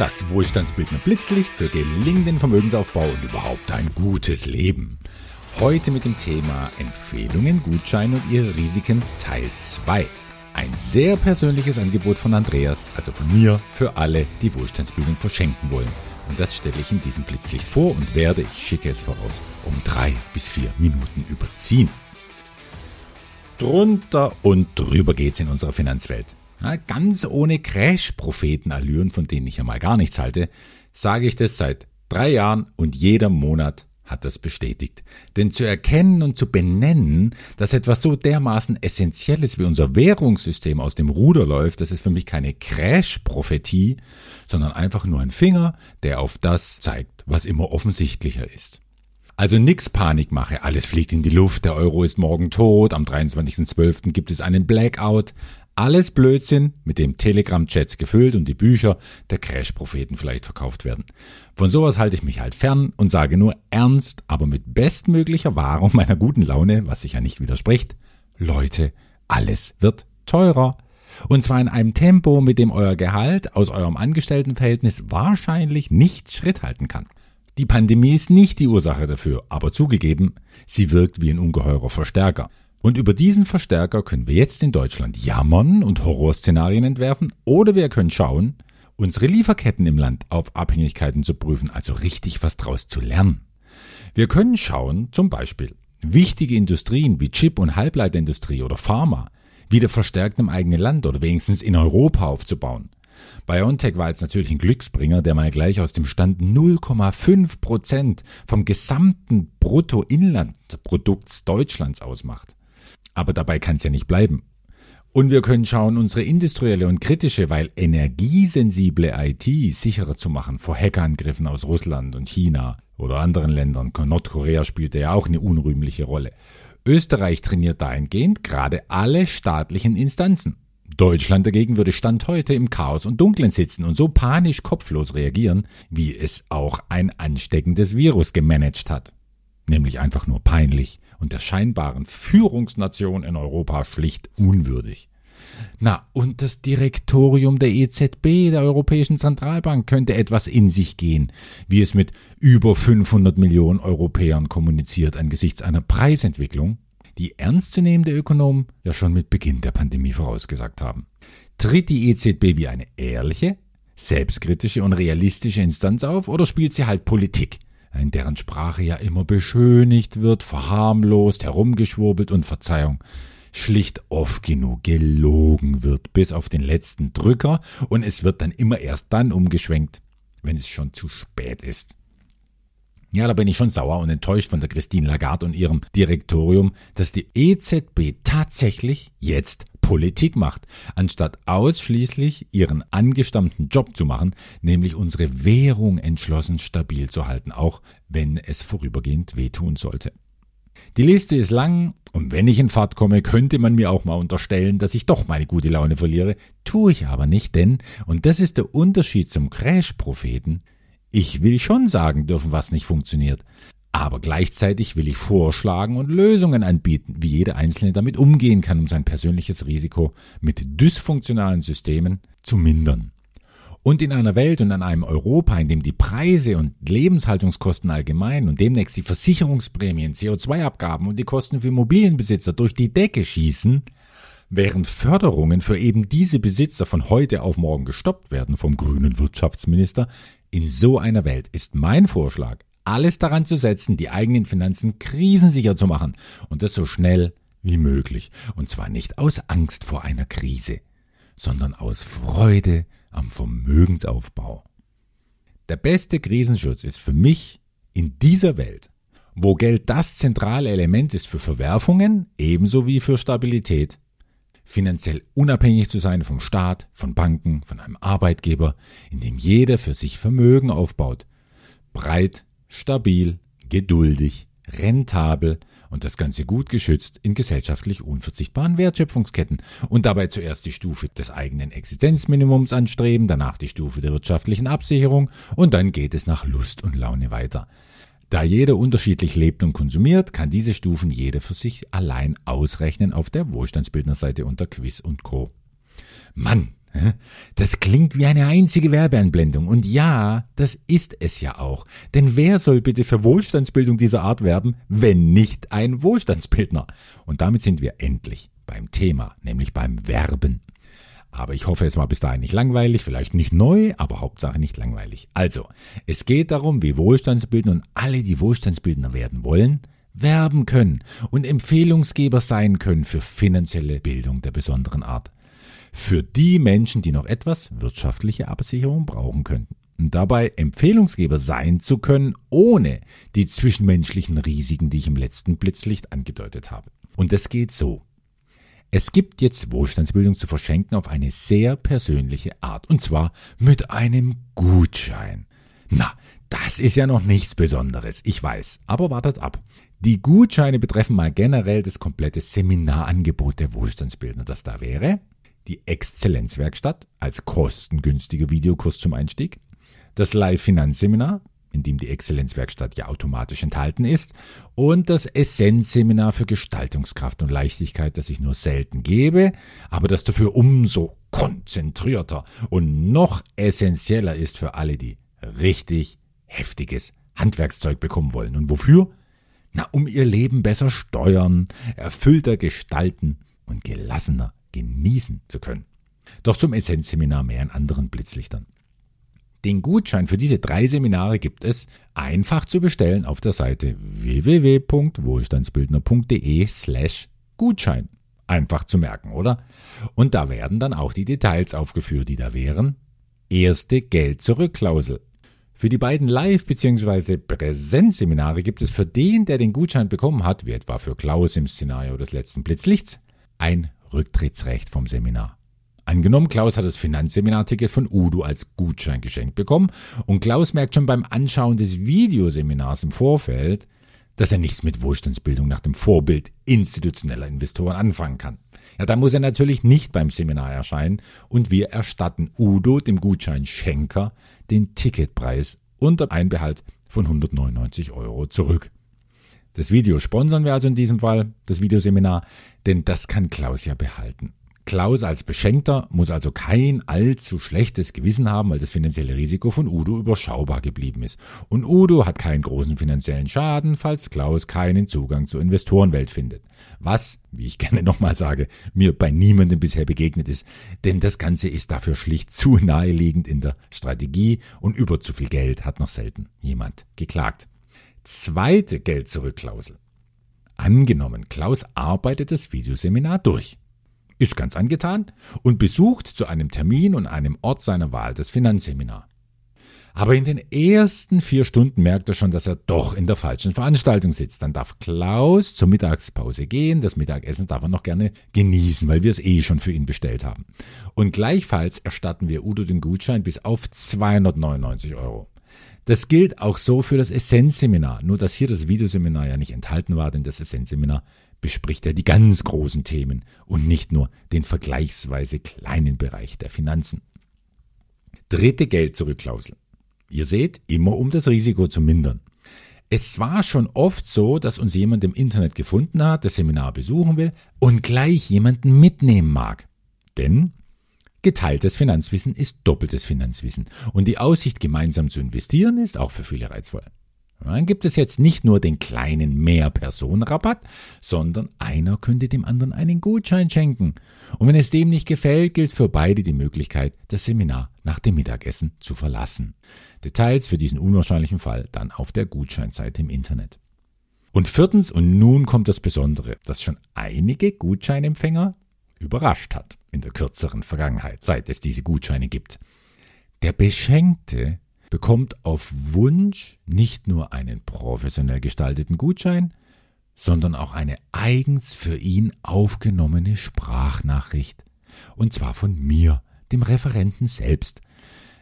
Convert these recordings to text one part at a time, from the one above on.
Das Wohlstandsbildner Blitzlicht für gelingenden Vermögensaufbau und überhaupt ein gutes Leben. Heute mit dem Thema Empfehlungen, Gutscheine und ihre Risiken Teil 2. Ein sehr persönliches Angebot von Andreas, also von mir, für alle, die Wohlstandsbildung verschenken wollen. Und das stelle ich in diesem Blitzlicht vor und werde, ich schicke es voraus, um drei bis vier Minuten überziehen. Drunter und drüber geht's in unserer Finanzwelt. Ja, ganz ohne Crash-Prophetenallüren, von denen ich ja mal gar nichts halte, sage ich das seit drei Jahren und jeder Monat hat das bestätigt. Denn zu erkennen und zu benennen, dass etwas so dermaßen Essentielles wie unser Währungssystem aus dem Ruder läuft, das ist für mich keine Crash-Prophetie, sondern einfach nur ein Finger, der auf das zeigt, was immer offensichtlicher ist. Also nix Panikmache, alles fliegt in die Luft, der Euro ist morgen tot, am 23.12. gibt es einen Blackout, alles Blödsinn, mit dem Telegram-Chats gefüllt und die Bücher der Crash-Propheten vielleicht verkauft werden. Von sowas halte ich mich halt fern und sage nur ernst, aber mit bestmöglicher Wahrung meiner guten Laune, was sich ja nicht widerspricht, Leute, alles wird teurer. Und zwar in einem Tempo, mit dem euer Gehalt aus eurem Angestelltenverhältnis wahrscheinlich nicht Schritt halten kann. Die Pandemie ist nicht die Ursache dafür, aber zugegeben, sie wirkt wie ein ungeheurer Verstärker. Und über diesen Verstärker können wir jetzt in Deutschland jammern und Horrorszenarien entwerfen oder wir können schauen, unsere Lieferketten im Land auf Abhängigkeiten zu prüfen, also richtig was draus zu lernen. Wir können schauen, zum Beispiel, wichtige Industrien wie Chip- und Halbleiterindustrie oder Pharma wieder verstärkt im eigenen Land oder wenigstens in Europa aufzubauen. BioNTech war jetzt natürlich ein Glücksbringer, der mal gleich aus dem Stand 0,5 Prozent vom gesamten Bruttoinlandprodukts Deutschlands ausmacht. Aber dabei kann es ja nicht bleiben. Und wir können schauen, unsere industrielle und kritische, weil energiesensible IT sicherer zu machen vor Hackerangriffen aus Russland und China oder anderen Ländern. Nordkorea spielte ja auch eine unrühmliche Rolle. Österreich trainiert dahingehend gerade alle staatlichen Instanzen. Deutschland dagegen würde Stand heute im Chaos und Dunklen sitzen und so panisch kopflos reagieren, wie es auch ein ansteckendes Virus gemanagt hat. Nämlich einfach nur peinlich und der scheinbaren Führungsnation in Europa schlicht unwürdig. Na, und das Direktorium der EZB, der Europäischen Zentralbank, könnte etwas in sich gehen, wie es mit über 500 Millionen Europäern kommuniziert angesichts einer Preisentwicklung, die ernstzunehmende Ökonomen ja schon mit Beginn der Pandemie vorausgesagt haben. Tritt die EZB wie eine ehrliche, selbstkritische und realistische Instanz auf oder spielt sie halt Politik? In deren Sprache ja immer beschönigt wird, verharmlost, herumgeschwurbelt und Verzeihung, schlicht oft genug gelogen wird, bis auf den letzten Drücker, und es wird dann immer erst dann umgeschwenkt, wenn es schon zu spät ist. Ja, da bin ich schon sauer und enttäuscht von der Christine Lagarde und ihrem Direktorium, dass die EZB tatsächlich jetzt Politik macht, anstatt ausschließlich ihren angestammten Job zu machen, nämlich unsere Währung entschlossen stabil zu halten, auch wenn es vorübergehend wehtun sollte. Die Liste ist lang und wenn ich in Fahrt komme, könnte man mir auch mal unterstellen, dass ich doch meine gute Laune verliere, tue ich aber nicht, denn, und das ist der Unterschied zum Crash-Propheten, ich will schon sagen dürfen, was nicht funktioniert. Aber gleichzeitig will ich vorschlagen und Lösungen anbieten, wie jeder Einzelne damit umgehen kann, um sein persönliches Risiko mit dysfunktionalen Systemen zu mindern. Und in einer Welt und an einem Europa, in dem die Preise und Lebenshaltungskosten allgemein und demnächst die Versicherungsprämien, CO2-Abgaben und die Kosten für Immobilienbesitzer durch die Decke schießen, während Förderungen für eben diese Besitzer von heute auf morgen gestoppt werden vom grünen Wirtschaftsminister, in so einer Welt ist mein Vorschlag, alles daran zu setzen, die eigenen Finanzen krisensicher zu machen und das so schnell wie möglich. Und zwar nicht aus Angst vor einer Krise, sondern aus Freude am Vermögensaufbau. Der beste Krisenschutz ist für mich in dieser Welt, wo Geld das zentrale Element ist für Verwerfungen ebenso wie für Stabilität, finanziell unabhängig zu sein vom Staat, von Banken, von einem Arbeitgeber, in dem jeder für sich Vermögen aufbaut. Breit, stabil, geduldig, rentabel und das Ganze gut geschützt in gesellschaftlich unverzichtbaren Wertschöpfungsketten und dabei zuerst die Stufe des eigenen Existenzminimums anstreben, danach die Stufe der wirtschaftlichen Absicherung und dann geht es nach Lust und Laune weiter. Da jeder unterschiedlich lebt und konsumiert, kann diese Stufen jeder für sich allein ausrechnen auf der Wohlstandsbildnerseite unter Quiz und Co. Mann, Das klingt wie eine einzige Werbeanblendung. Und ja, das ist es ja auch. Denn wer soll bitte für Wohlstandsbildung dieser Art werben, wenn nicht ein Wohlstandsbildner? Und damit sind wir endlich beim Thema, nämlich beim Werben. Aber ich hoffe, es war bis dahin nicht langweilig, vielleicht nicht neu, aber Hauptsache nicht langweilig. Also, es geht darum, wie Wohlstandsbildner und alle, die Wohlstandsbildner werden wollen, werben können und Empfehlungsgeber sein können für finanzielle Bildung der besonderen Art für die Menschen, die noch etwas wirtschaftliche Absicherung brauchen könnten. Und dabei Empfehlungsgeber sein zu können, ohne die zwischenmenschlichen Risiken, die ich im letzten Blitzlicht angedeutet habe. Und das geht so. Es gibt jetzt Wohlstandsbildung zu verschenken auf eine sehr persönliche Art. Und zwar mit einem Gutschein. Na, das ist ja noch nichts Besonderes, ich weiß. Aber wartet ab. Die Gutscheine betreffen mal generell das komplette Seminarangebot der Wohlstandsbildner, das da wäre die Exzellenzwerkstatt als kostengünstiger Videokurs zum Einstieg, das Live-Finanzseminar, in dem die Exzellenzwerkstatt ja automatisch enthalten ist, und das Essenzseminar für Gestaltungskraft und Leichtigkeit, das ich nur selten gebe, aber das dafür umso konzentrierter und noch essentieller ist für alle, die richtig heftiges Handwerkszeug bekommen wollen. Und wofür? Na, um ihr Leben besser steuern, erfüllter gestalten und gelassener genießen zu können. Doch zum Essenzseminar mehr in anderen Blitzlichtern. Den Gutschein für diese drei Seminare gibt es einfach zu bestellen auf der Seite www.wohlstandsbildner.de slash Gutschein. Einfach zu merken, oder? Und da werden dann auch die Details aufgeführt, die da wären. Erste Geld-Zurück-Klausel. Für die beiden Live- bzw. Präsenzseminare gibt es für den, der den Gutschein bekommen hat, wie etwa für Klaus im Szenario des letzten Blitzlichts, ein Rücktrittsrecht vom Seminar. Angenommen, Klaus hat das Finanzseminarticket von Udo als Gutschein geschenkt bekommen und Klaus merkt schon beim Anschauen des Videoseminars im Vorfeld, dass er nichts mit Wohlstandsbildung nach dem Vorbild institutioneller Investoren anfangen kann. Ja, da muss er natürlich nicht beim Seminar erscheinen und wir erstatten Udo, dem Gutscheinschenker, den Ticketpreis unter Einbehalt von 199 Euro zurück. Das Video sponsern wir also in diesem Fall, das Videoseminar, denn das kann Klaus ja behalten. Klaus als Beschenkter muss also kein allzu schlechtes Gewissen haben, weil das finanzielle Risiko von Udo überschaubar geblieben ist. Und Udo hat keinen großen finanziellen Schaden, falls Klaus keinen Zugang zur Investorenwelt findet. Was, wie ich gerne nochmal sage, mir bei niemandem bisher begegnet ist. Denn das Ganze ist dafür schlicht zu naheliegend in der Strategie und über zu viel Geld hat noch selten jemand geklagt. Zweite Geld-Zurück-Klausel. Angenommen, Klaus arbeitet das Videoseminar durch, ist ganz angetan und besucht zu einem Termin und einem Ort seiner Wahl das Finanzseminar. Aber in den ersten vier Stunden merkt er schon, dass er doch in der falschen Veranstaltung sitzt. Dann darf Klaus zur Mittagspause gehen. Das Mittagessen darf er noch gerne genießen, weil wir es eh schon für ihn bestellt haben. Und gleichfalls erstatten wir Udo den Gutschein bis auf 299 Euro. Das gilt auch so für das Essenzseminar, nur dass hier das Videoseminar ja nicht enthalten war, denn das Essenzseminar bespricht ja die ganz großen Themen und nicht nur den vergleichsweise kleinen Bereich der Finanzen. Dritte Geld-Zurück-Klausel. Ihr seht, immer um das Risiko zu mindern. Es war schon oft so, dass uns jemand im Internet gefunden hat, das Seminar besuchen will und gleich jemanden mitnehmen mag. Denn Geteiltes Finanzwissen ist doppeltes Finanzwissen. Und die Aussicht, gemeinsam zu investieren, ist auch für viele reizvoll. Dann gibt es jetzt nicht nur den kleinen Mehrpersonenrabatt, sondern einer könnte dem anderen einen Gutschein schenken. Und wenn es dem nicht gefällt, gilt für beide die Möglichkeit, das Seminar nach dem Mittagessen zu verlassen. Details für diesen unwahrscheinlichen Fall dann auf der Gutscheinseite im Internet. Und viertens, und nun kommt das Besondere, dass schon einige Gutscheinempfänger überrascht hat in der kürzeren Vergangenheit, seit es diese Gutscheine gibt. Der Beschenkte bekommt auf Wunsch nicht nur einen professionell gestalteten Gutschein, sondern auch eine eigens für ihn aufgenommene Sprachnachricht. Und zwar von mir, dem Referenten selbst.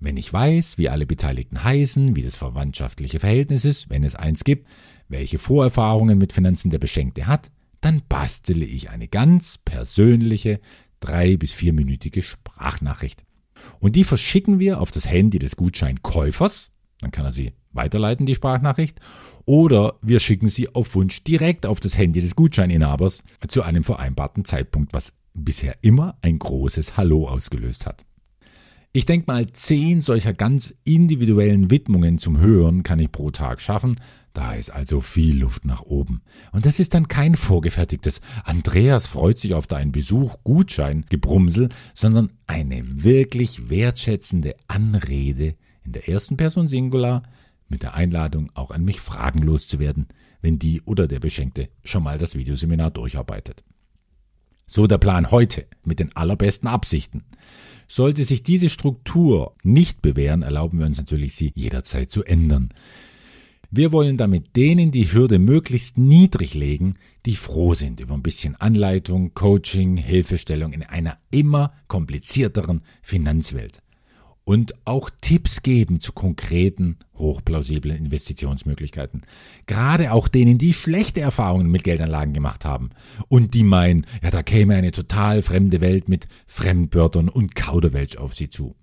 Wenn ich weiß, wie alle Beteiligten heißen, wie das verwandtschaftliche Verhältnis ist, wenn es eins gibt, welche Vorerfahrungen mit Finanzen der Beschenkte hat, dann bastele ich eine ganz persönliche, drei- bis vierminütige Sprachnachricht. Und die verschicken wir auf das Handy des Gutscheinkäufers, dann kann er sie weiterleiten, die Sprachnachricht, oder wir schicken sie auf Wunsch direkt auf das Handy des Gutscheininhabers zu einem vereinbarten Zeitpunkt, was bisher immer ein großes Hallo ausgelöst hat. Ich denke mal, zehn solcher ganz individuellen Widmungen zum Hören kann ich pro Tag schaffen. Da ist also viel Luft nach oben. Und das ist dann kein vorgefertigtes Andreas freut sich auf deinen Besuch Gutschein Gebrumsel, sondern eine wirklich wertschätzende Anrede in der ersten Person Singular mit der Einladung, auch an mich Fragen loszuwerden, wenn die oder der Beschenkte schon mal das Videoseminar durcharbeitet. So der Plan heute mit den allerbesten Absichten. Sollte sich diese Struktur nicht bewähren, erlauben wir uns natürlich, sie jederzeit zu ändern. Wir wollen damit denen die Hürde möglichst niedrig legen, die froh sind über ein bisschen Anleitung, Coaching, Hilfestellung in einer immer komplizierteren Finanzwelt. Und auch Tipps geben zu konkreten, hochplausiblen Investitionsmöglichkeiten. Gerade auch denen, die schlechte Erfahrungen mit Geldanlagen gemacht haben und die meinen, ja, da käme eine total fremde Welt mit Fremdwörtern und Kauderwelsch auf sie zu.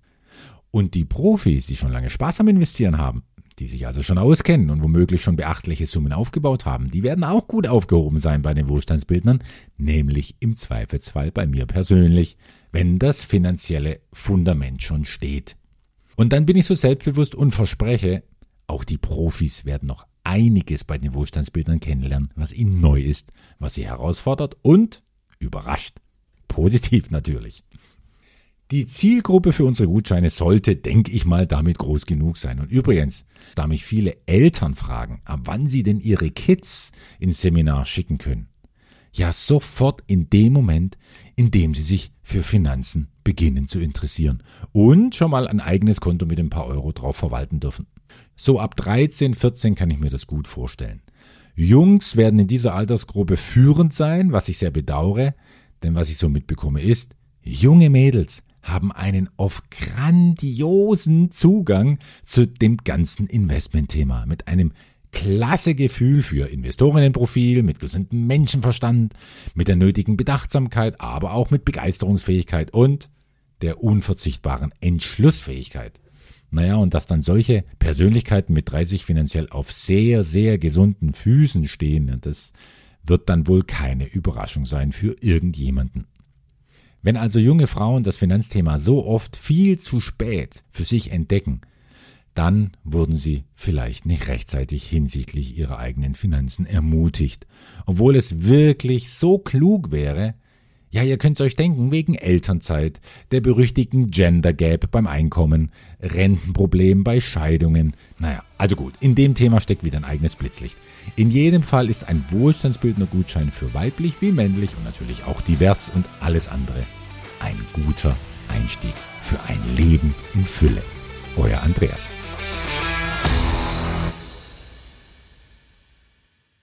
Und die Profis, die schon lange Spaß am Investieren haben, die sich also schon auskennen und womöglich schon beachtliche Summen aufgebaut haben, die werden auch gut aufgehoben sein bei den Wohlstandsbildnern, nämlich im Zweifelsfall bei mir persönlich, wenn das finanzielle Fundament schon steht. Und dann bin ich so selbstbewusst und verspreche, auch die Profis werden noch einiges bei den Wohlstandsbildern kennenlernen, was ihnen neu ist, was sie herausfordert und überrascht. Positiv natürlich. Die Zielgruppe für unsere Gutscheine sollte, denke ich mal, damit groß genug sein. Und übrigens, da mich viele Eltern fragen, ab wann sie denn ihre Kids ins Seminar schicken können. Ja, sofort in dem Moment, in dem sie sich für Finanzen beginnen zu interessieren und schon mal ein eigenes Konto mit ein paar Euro drauf verwalten dürfen. So ab 13, 14 kann ich mir das gut vorstellen. Jungs werden in dieser Altersgruppe führend sein, was ich sehr bedauere, denn was ich so mitbekomme ist, junge Mädels haben einen oft grandiosen Zugang zu dem ganzen Investmentthema mit einem klasse Gefühl für Investorinnenprofil, mit gesundem Menschenverstand, mit der nötigen Bedachtsamkeit, aber auch mit Begeisterungsfähigkeit und der unverzichtbaren Entschlussfähigkeit. Naja, und dass dann solche Persönlichkeiten mit 30 finanziell auf sehr, sehr gesunden Füßen stehen, das wird dann wohl keine Überraschung sein für irgendjemanden. Wenn also junge Frauen das Finanzthema so oft viel zu spät für sich entdecken, dann wurden sie vielleicht nicht rechtzeitig hinsichtlich ihrer eigenen Finanzen ermutigt, obwohl es wirklich so klug wäre, ja, ihr könnt's euch denken, wegen Elternzeit, der berüchtigten Gender Gap beim Einkommen, Rentenproblem bei Scheidungen. Naja, also gut, in dem Thema steckt wieder ein eigenes Blitzlicht. In jedem Fall ist ein wohlstandsbildender Gutschein für weiblich wie männlich und natürlich auch divers und alles andere ein guter Einstieg für ein Leben in Fülle. Euer Andreas.